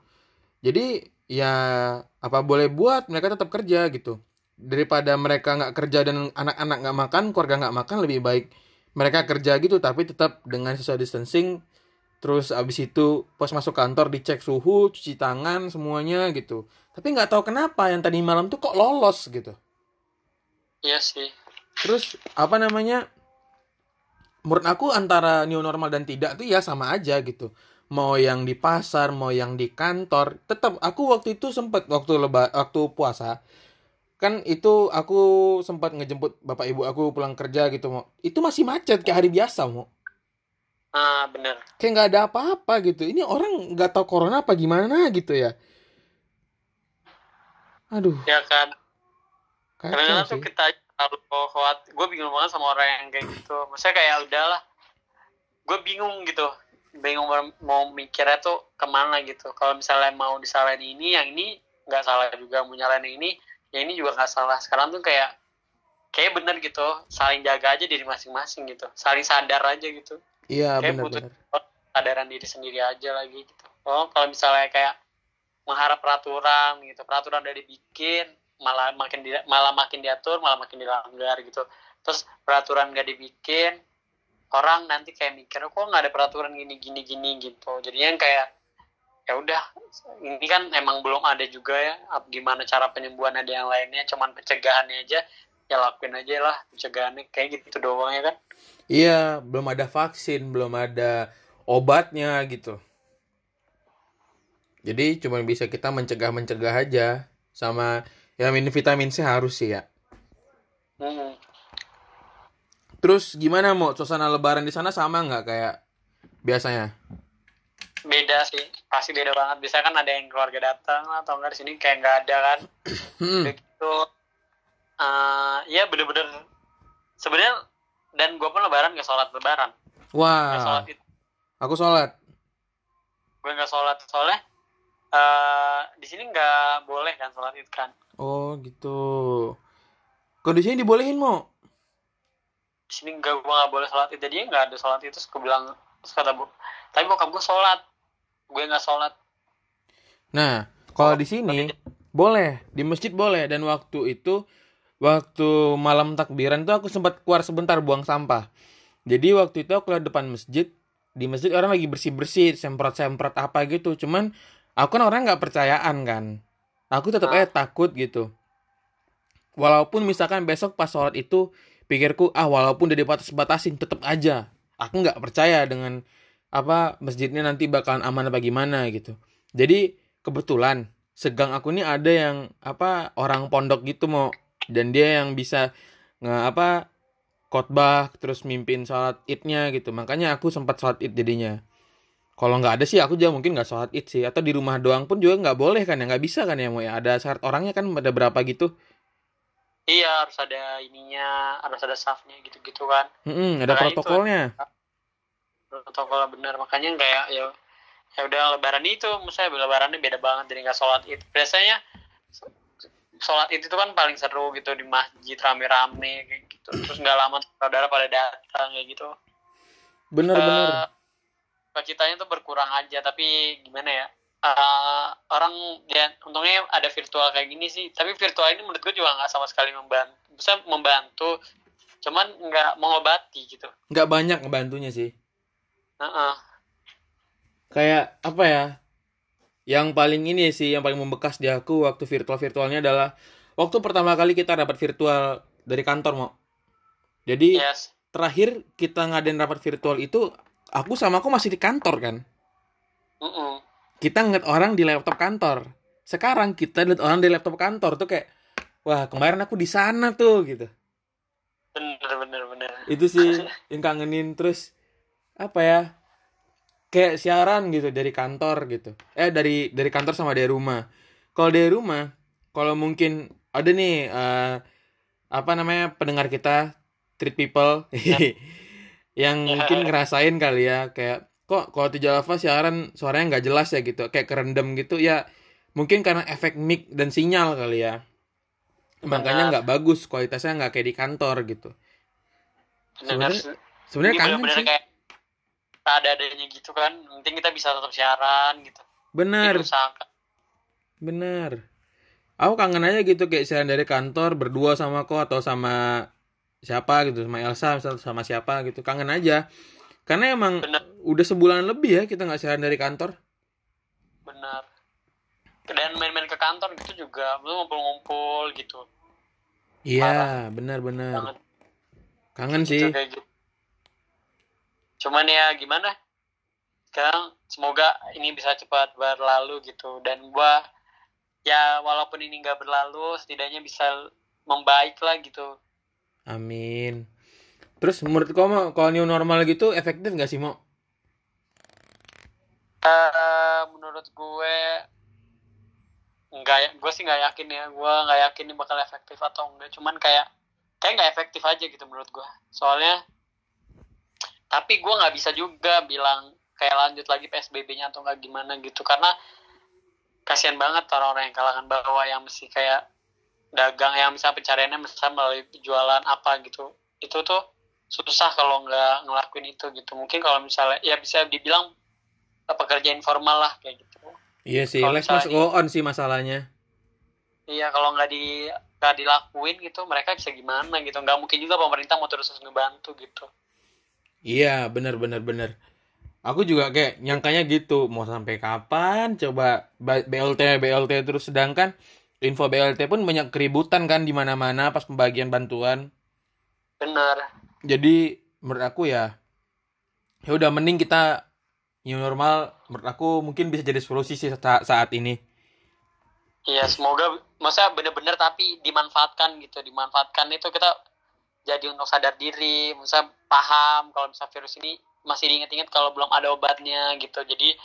Jadi ya apa boleh buat mereka tetap kerja gitu. Daripada mereka nggak kerja dan anak-anak nggak makan keluarga nggak makan lebih baik mereka kerja gitu tapi tetap dengan social distancing terus abis itu pas masuk kantor dicek suhu cuci tangan semuanya gitu tapi nggak tahu kenapa yang tadi malam tuh kok lolos gitu iya sih Terus apa namanya? Menurut aku antara new normal dan tidak tuh ya sama aja gitu. Mau yang di pasar, mau yang di kantor, tetap aku waktu itu sempat waktu leba waktu puasa kan itu aku sempat ngejemput bapak ibu aku pulang kerja gitu mau itu masih macet kayak hari biasa mau ah bener. Kayak nggak ada apa-apa gitu. Ini orang nggak tahu corona apa gimana gitu ya. Aduh. Ya kan. Kadang-kadang tuh kita terlalu khawatir gue bingung banget sama orang yang kayak gitu. Maksudnya kayak "Ya udahlah. Gue bingung gitu. Bingung mau- mau mikirnya tuh ke mana gitu. Kalau misalnya mau disalahin ini yang ini nggak salah juga. Mau nyalain yang ini yang ini juga nggak salah. Sekarang tuh kayak kayak bener gitu saling jaga aja diri masing-masing gitu saling sadar aja gitu. Iya kayak butuh benar-benar kesadaran diri sendiri aja lagi gitu. Oh kalau misalnya kayak mengharap peraturan gitu peraturan udah dibikin malah makin di, malah makin diatur malah makin dilanggar gitu. Terus peraturan gak dibikin orang nanti kayak mikir kok nggak ada peraturan gini gini gini gitu. Jadinya kayak ya udah ini kan emang belum ada juga ya gimana cara penyembuhan ada yang lainnya cuman pencegahannya aja ya lakuin aja lah pencegahannya kayak gitu doang ya kan Iya, belum ada vaksin, belum ada obatnya gitu. Jadi cuma bisa kita mencegah-mencegah aja sama ya minum vitamin C harus sih ya. Hmm. Terus gimana mau suasana lebaran di sana sama nggak kayak biasanya? beda sih pasti beda banget bisa kan ada yang keluarga datang atau enggak di sini kayak nggak ada kan Hmm, Eh ya bener-bener. Sebenarnya dan gue pun lebaran gak sholat lebaran. Gak sholat Wah, itu aku sholat. gue nggak sholat soalnya eh di sini nggak boleh kan sholat itu kan. Oh gitu. Kondisinya dibolehin mau? di sini nggak gue nggak boleh sholat itu jadinya nggak ada sholat itu terus gue bilang terus kata bu tapi bokap gue sholat. Gue nggak sholat. Nah, kalau di sini boleh, di masjid boleh dan waktu itu waktu malam takbiran tuh aku sempat keluar sebentar buang sampah. Jadi waktu itu aku lihat depan masjid, di masjid orang lagi bersih-bersih, semprot-semprot apa gitu. Cuman aku kan orang nggak percayaan kan. Aku tetap aja takut gitu. Walaupun misalkan besok pas sholat itu pikirku ah walaupun udah dibatas-batasin tetap aja aku nggak percaya dengan apa masjidnya nanti bakalan aman apa gimana gitu. Jadi kebetulan segang aku ini ada yang apa orang pondok gitu mau dan dia yang bisa nge apa khotbah terus mimpin sholat idnya gitu. Makanya aku sempat sholat id jadinya. Kalau nggak ada sih aku juga mungkin nggak sholat id sih. Atau di rumah doang pun juga nggak boleh kan ya nggak bisa kan ya mau ya? Ada syarat orangnya kan ada berapa gitu. Iya harus ada ininya harus ada safnya gitu-gitu kan. Mm-mm, ada itu. protokolnya. Protokol bener. Makanya kayak ya ya udah lebaran itu misalnya lebarannya beda banget jadi nggak sholat itu biasanya sholat itu kan paling seru gitu di masjid rame-rame kayak gitu. Terus nggak lama saudara pada datang kayak gitu. Bener-bener Eh, kitanya tuh berkurang aja tapi gimana ya? Eh, orang ya untungnya ada virtual kayak gini sih. Tapi virtual ini menurut gue juga nggak sama sekali membantu bisa membantu cuman nggak mengobati gitu. Nggak banyak ngebantunya sih. Heeh. kayak apa ya yang paling ini sih yang paling membekas di aku waktu virtual virtualnya adalah waktu pertama kali kita dapat virtual dari kantor mau jadi yes. terakhir kita ngadain rapat virtual itu aku sama aku masih di kantor kan? Mm-mm. kita ngeliat orang di laptop kantor. Sekarang kita lihat orang di laptop kantor tuh kayak wah kemarin aku di sana tuh gitu. Bener bener bener. Itu sih yang kangenin. Terus apa ya kayak siaran gitu dari kantor gitu. Eh dari dari kantor sama dari rumah. Kalau dari rumah kalau mungkin ada nih eh, apa namanya pendengar kita treat people yang Ya. mungkin ngerasain kali ya kayak kok kalau di Java siaran suaranya nggak jelas ya? gitu. Kayak kerendam gitu. Ya mungkin karena efek mic dan sinyal kali ya. Makanya Benar. nggak bagus kualitasnya nggak kayak di kantor gitu. Sebenarnya- sebenarnya kangen bener-bener sih. kayak ada adanya gitu kan penting kita bisa tetap siaran gitu. Bener bener aku kangen aja gitu kayak siaran dari kantor berdua sama kok atau sama siapa gitu sama Elsa sama siapa gitu. Kangen aja. Karena emang Bener. udah sebulan lebih ya kita nggak siaran dari kantor. Benar. Dan main-main ke kantor gitu juga lu ngumpul-ngumpul gitu. Iya benar-benar. Kangen. kangen Gitu, sih. gitu. Cuman ya gimana? Sekarang semoga ini bisa cepat berlalu gitu. Dan gua ya walaupun ini nggak berlalu setidaknya bisa membaik lah gitu. Amin. Terus menurut kamu kalau new normal gitu efektif nggak sih mau Eh, menurut gue nggak ya gue sih nggak yakin ya. Gue nggak yakin ini bakal efektif atau enggak cuman kayak kayak nggak efektif aja gitu menurut gue soalnya tapi gue nggak bisa juga bilang kayak lanjut lagi psbb-nya atau nggak gimana gitu. Karena kasihan banget orang-orang yang kalangan bawah yang mesti kayak dagang yang bisa pencariannya misalnya melalui jualan apa gitu. Itu tuh susah kalau nggak ngelakuin itu gitu. Mungkin kalau misalnya ya bisa dibilang pekerja informal lah kayak gitu. Iya sih must misalnya- go on sih masalahnya. Iya kalau nggak di nggak dilakuin gitu mereka bisa gimana gitu. Nggak mungkin juga pemerintah mau terus ngebantu gitu Iya, bener bener bener. Aku juga kayak nyangkanya gitu, mau sampai kapan coba ba- BLT BLT terus sedangkan info BLT pun banyak keributan kan di mana-mana pas pembagian bantuan. bener Jadi menurut aku ya ya udah mending kita new normal menurut aku mungkin bisa jadi solusi sih saat, saat ini. iya semoga masa bener-bener tapi dimanfaatkan gitu dimanfaatkan itu kita jadi untuk sadar diri masa paham kalau misalnya virus ini masih diingat-ingat kalau belum ada obatnya gitu. Jadi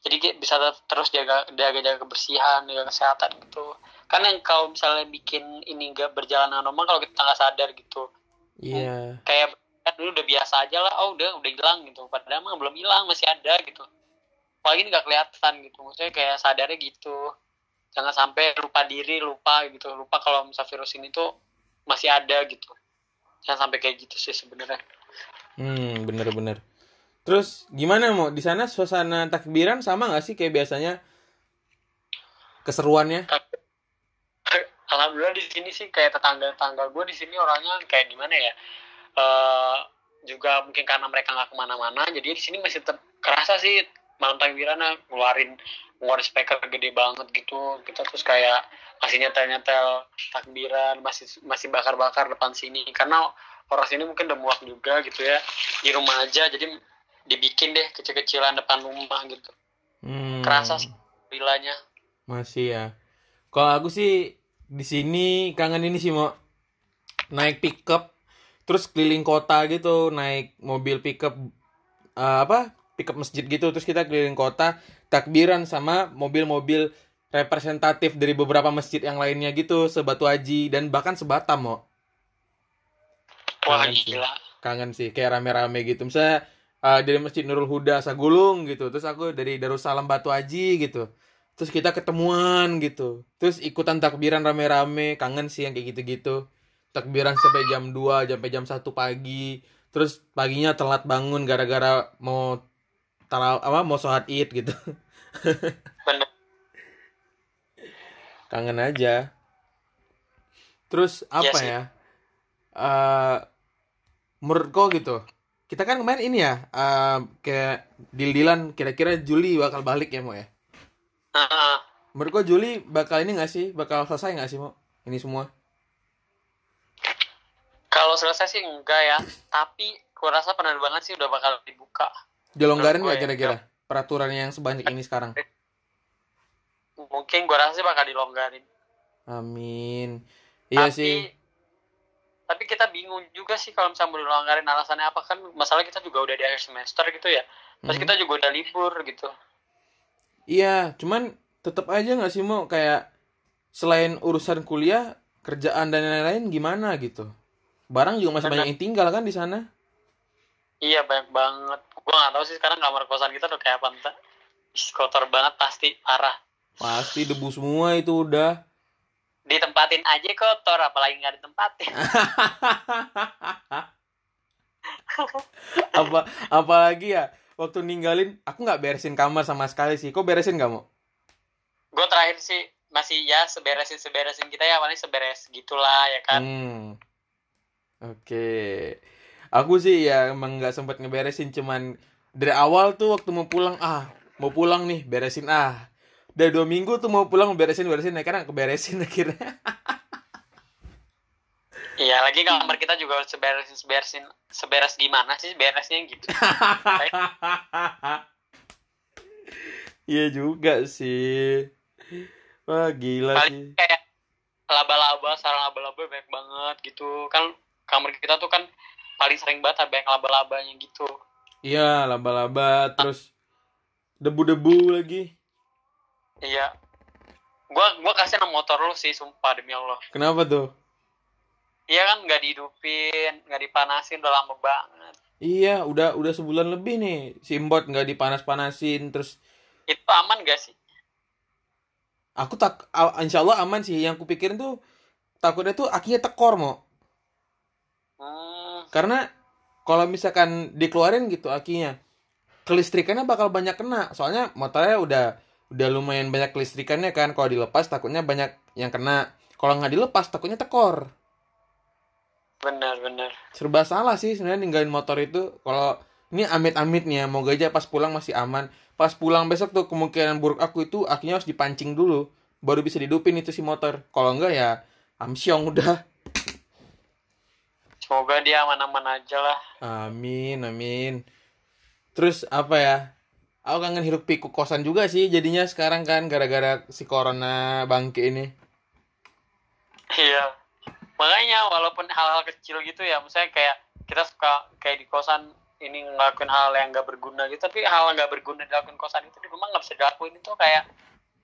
jadi bisa ter- terus jaga jaga jaga kebersihan jaga kesehatan gitu. Karena yang kalau misalnya bikin ini nggak berjalan dengan normal kalau kita nggak sadar gitu. Iya. kayak kan dulu udah biasa aja lah oh udah udah hilang gitu. Padahal mah belum hilang masih ada gitu. Apalagi nggak kelihatan gitu maksudnya kayak sadarnya gitu. Jangan sampai lupa diri lupa gitu. Lupa kalau misal virus ini tuh masih ada gitu jangan sampai kayak gitu sih sebenarnya Hmm, bener-bener. Terus gimana mau di sana suasana takbiran sama nggak sih kayak biasanya keseruannya? alhamdulillah di sini sih kayak tetangga tetangga gue di sini orangnya kayak gimana ya eh juga mungkin karena mereka nggak ke mana-mana jadi di sini masih tetap kerasa sih malam takbirannya ngeluarin ngeluarin speaker gede banget gitu kita terus kayak masih nyetel-nyetel takbiran masih masih bakar-bakar depan sini karena orang sini mungkin udah muak juga gitu ya di rumah aja jadi dibikin deh kecil-kecilan depan rumah gitu Hmm. kerasa bilanya Masih ya. Kalau aku sih di sini kangen ini sih mau naik pickup terus keliling kota gitu, naik mobil pickup eh, apa? Pickup masjid gitu terus kita keliling kota takbiran sama mobil-mobil representatif dari beberapa masjid yang lainnya gitu, sebatu haji dan bahkan sebatam wah Kangen sih. kangen sih kayak rame-rame gitu. Misalnya eh, dari masjid Nurul Huda Sagulung gitu terus aku dari Darussalam Batu Aji gitu terus kita ketemuan gitu terus ikutan takbiran rame-rame kangen sih yang kayak gitu-gitu. Takbiran sampai jam 2 sampai jam 1 pagi terus paginya telat bangun gara-gara mau tarawih apa mau sholat id gitu. Bener. Kangen aja. Terus apa sih. ya eh menurut kau gitu kita kan kemarin ini ya eh, kayak deal-dealan kira-kira Juli bakal balik ya mau ya? Heeh. menurut gua Juli bakal ini nggak sih bakal selesai nggak sih mau ini semua? Kalau selesai sih enggak ya tapi gue rasa penerbangan sih udah bakal dibuka dilonggarin nggak ya, kira-kira? peraturan yang sebanyak ini sekarang? Mungkin gue rasa sih bakal dilonggarin. Amin. Iya tapi sih. tapi kita bingung juga sih kalau misalnya mau dilonggarin alasannya apa. Kan masalah kita juga udah di akhir semester gitu ya. Terus Mhm. kita juga udah libur gitu. Iya, cuman tetap aja nggak sih mau kayak selain urusan kuliah, kerjaan dan lain-lain gimana gitu. Barang juga masih Benar. banyak yang tinggal kan di sana. Iya banyak banget gue nggak tahu sih sekarang kamar kosan kita udah kayak apa entah kotor banget pasti parah Pasti debu semua itu udah. ditempatin aja kotor apalagi nggak ditempatin Apa apalagi ya waktu ninggalin aku nggak beresin kamar sama sekali sih. Kok beresin nggak mau? gue terakhir sih masih ya seberesin seberesin kita ya paling seberes gitulah ya kan Hmm. Oke. Aku sih ya emang nggak sempat ngeberesin cuman dari awal tuh waktu mau pulang ah mau pulang nih beresin ah. Udah dua minggu tuh mau pulang beresin beresin nah, karena keberesin akhirnya. Iya lagi kamar kita juga seberesin seberesin seberes gimana sih beresnya gitu. Iya juga sih. Wah gila paling sih. kayak laba-laba sarang laba-laba banyak banget gitu. Kan kamar kita tuh kan paling sering banget ada banyak laba-labanya gitu. Iya laba-laba terus debu-debu lagi. Iya. Gua gua kasih nama motor lu sih sumpah demi Allah. Kenapa tuh? Iya kan nggak dihidupin nggak dipanasin udah lama banget. Iya udah udah sebulan lebih nih simbot nggak dipanas-panasin terus itu aman gak sih? Aku tak insya Allah aman sih. Yang kupikirin tuh takutnya tuh akinya tekor mau hmm, karena kalau misalkan dikeluarin gitu akinya kelistrikannya bakal banyak kena. Soalnya motornya udah udah lumayan banyak kelistrikannya kan. Kalau dilepas takutnya banyak yang kena. Kalau nggak dilepas takutnya tekor. Bener bener serba salah sih sebenarnya ninggalin motor itu. Kalau ini amit-amitnya moga aja pas pulang masih aman. Pas pulang besok tuh kemungkinan buruk aku itu akinya harus dipancing dulu baru bisa didupin itu si motor. Kalau enggak ya amsyong udah semoga dia aman-aman aja lah. Amin amin. Terus apa ya? Aku kangen hirup pikuk kosan juga sih jadinya sekarang kan gara-gara si corona bangke ini. Iya. Makanya walaupun hal-hal kecil gitu ya, misalnya kayak kita suka kayak di kosan ini ngelakuin hal yang nggak berguna gitu, tapi hal yang nggak berguna dilakuin kosan itu di rumah nggak bisa dilakuin. Itu kayak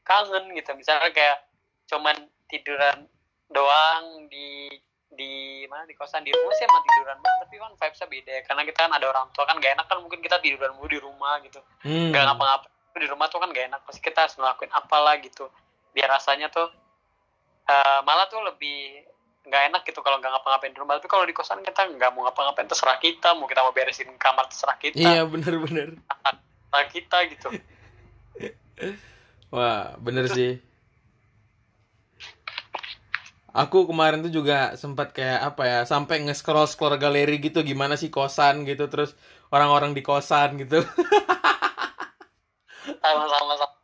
kangen gitu. Misalnya kayak cuman tiduran doang di di mana di kosan di rumah sih emang tiduran banget tapi kan vibesnya beda ya. karena kita kan ada orang tua kan gak enak kan mungkin kita tiduran mulu di rumah gitu. Hmm. nggak ngapa-ngapain di rumah tuh kan gak enak pasti kita harus ngelakuin apalah gitu. Biar rasanya tuh eh, malah tuh lebih nggak enak gitu kalau nggak ngapa-ngapain di rumah. Tapi kalau di kosan kita nggak mau ngapa-ngapain terserah kita. Mau kita mau beresin kamar terserah kita. Iya bener-bener terserah kita gitu. Wah, bener sih. Aku kemarin tuh juga sempat kayak apa ya, sampai nge-scroll scroll galeri gitu gimana sih kosan gitu, terus orang-orang di kosan gitu. sama-sama sama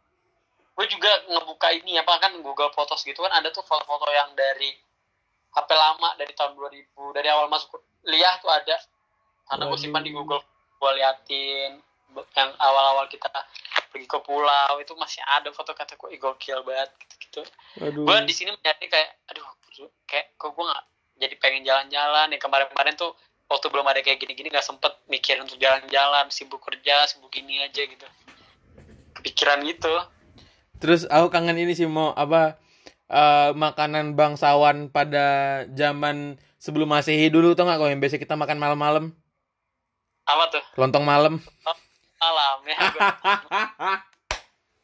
gue juga ngebuka ini apa kan Google Photos gitu kan ada tuh foto-foto yang dari HP lama dari tahun 2000 dari awal masuk kuliah tuh ada karena gue simpan di. Google gue liatin yang awal-awal kita pergi ke pulau itu masih ada foto kata gue gokil banget gitu-gitu. Aduh. gue di sini menjadi kayak aduh kayak kok gue nggak jadi pengen jalan-jalan ya kemarin-kemarin tuh waktu belum ada kayak gini-gini nggak sempet mikirin untuk jalan-jalan sibuk kerja sibuk gini aja gitu. Kepikiran gitu. Terus aku kangen ini sih mau apa eh, makanan bangsawan pada zaman sebelum Masehi dulu tuh nggak kalau yang biasa kita makan malam-malam, apa tuh? Lontong malam. Malam ya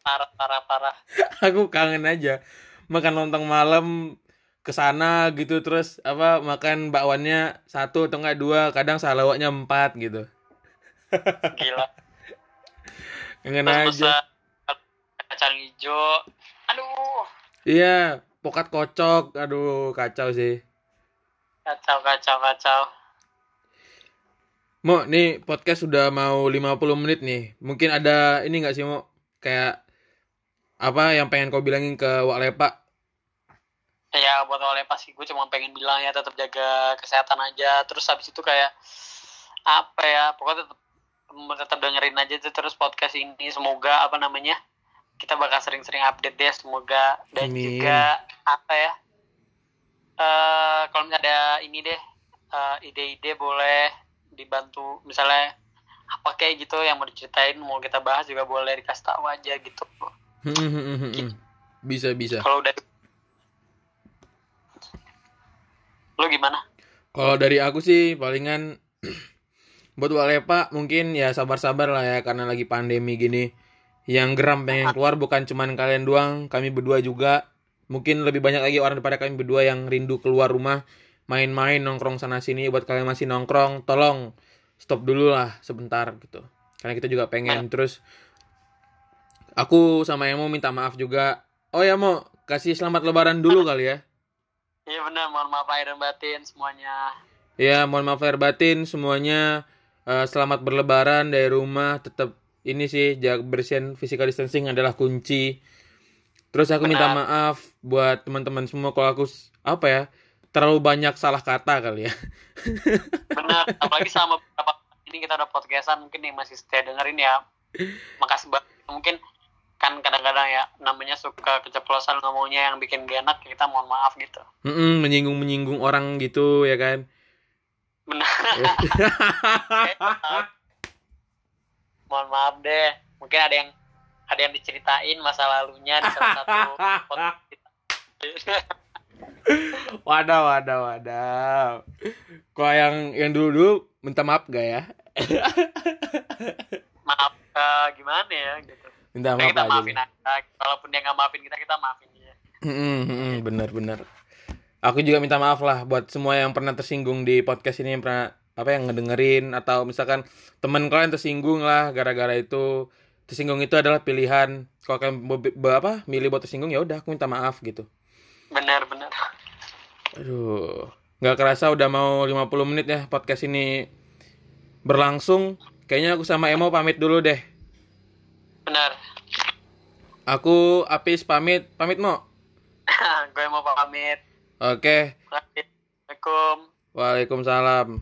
parah parah parah. Aku kangen aja. Makan lontong malam ke sana gitu terus apa makan bakwannya satu atau enggak dua kadang salawaknya empat gitu. Gila. Kangen terus aja. kacang hijau. Aduh. Iya pokat kocok. Aduh kacau sih. Kacau kacau kacau Mo, nih podcast sudah mau 50 menit nih. Mungkin ada ini nggak sih, Mo? Kayak apa yang pengen kau bilangin ke Wak Lepa? ya buat oleh pasti gue cuma pengen bilang ya tetap jaga kesehatan aja terus habis itu kayak apa ya pokoknya tetap tetap dengerin aja tuh terus podcast ini semoga apa namanya kita bakal sering-sering update deh semoga dan Amin. juga apa ya eh kalau misalnya ada ini deh eh, ide-ide boleh dibantu misalnya apa kayak gitu yang mau diceritain mau kita bahas juga boleh dikasih tahu aja gitu bisa bisa. kalau udah lu gimana Kalau dari aku sih palingan buat Wak Lepa mungkin ya sabar-sabar lah ya karena lagi pandemi gini. Yang geram pengen keluar bukan cuman kalian doang, kami berdua juga. Mungkin lebih banyak lagi orang daripada kami berdua yang rindu keluar rumah, main-main nongkrong sana sini buat kalian masih nongkrong, tolong stop dulu lah sebentar gitu. Karena kita juga pengen terus aku sama Emo minta maaf juga. Oh ya mau kasih selamat lebaran dulu kali ya. Iya benar, mohon maaf lahir dan batin semuanya. Ya, mohon maaf lahir batin semuanya. Eh, selamat berlebaran dari rumah. Tetap ini sih jaga bersihin physical distancing adalah kunci. Terus aku minta Benar. maaf buat teman-teman semua kalau aku apa ya terlalu banyak salah kata kali ya. Benar, apalagi sama beberapa ini kita udah podcastan mungkin yang masih setia dengerin ya. Makasih banget. Mungkin kan kadang-kadang ya namanya suka keceplosan ngomongnya yang bikin gak enak kita mohon maaf gitu. Mm-mm, menyinggung menyinggung orang gitu ya kan. Benar. mohon maaf deh. Mungkin ada yang ada yang diceritain masa lalunya di salah satu podcast kita. Wadah, wadah, wadah. Kalau yang yang dulu dulu minta maaf gak ya? maaf eh, gimana ya gitu. Minta maaf kita aja. maafin aja. Walaupun dia nggak maafin kita, kita maafin dia. Mm-mm, bener bener. Aku juga minta maaf lah buat semua yang pernah tersinggung di podcast ini yang pernah apa yang ngedengerin atau misalkan teman kalian tersinggung lah gara-gara itu tersinggung itu adalah pilihan kalau kalian be- apa milih buat tersinggung ya udah aku minta maaf gitu Benar, benar. aduh nggak kerasa udah mau 50 menit ya podcast ini berlangsung kayaknya aku sama Emo pamit dulu deh Benar. aku Apis pamit pamit mau gue mau pamit. oke Assalamualaikum. Waalaikumsalam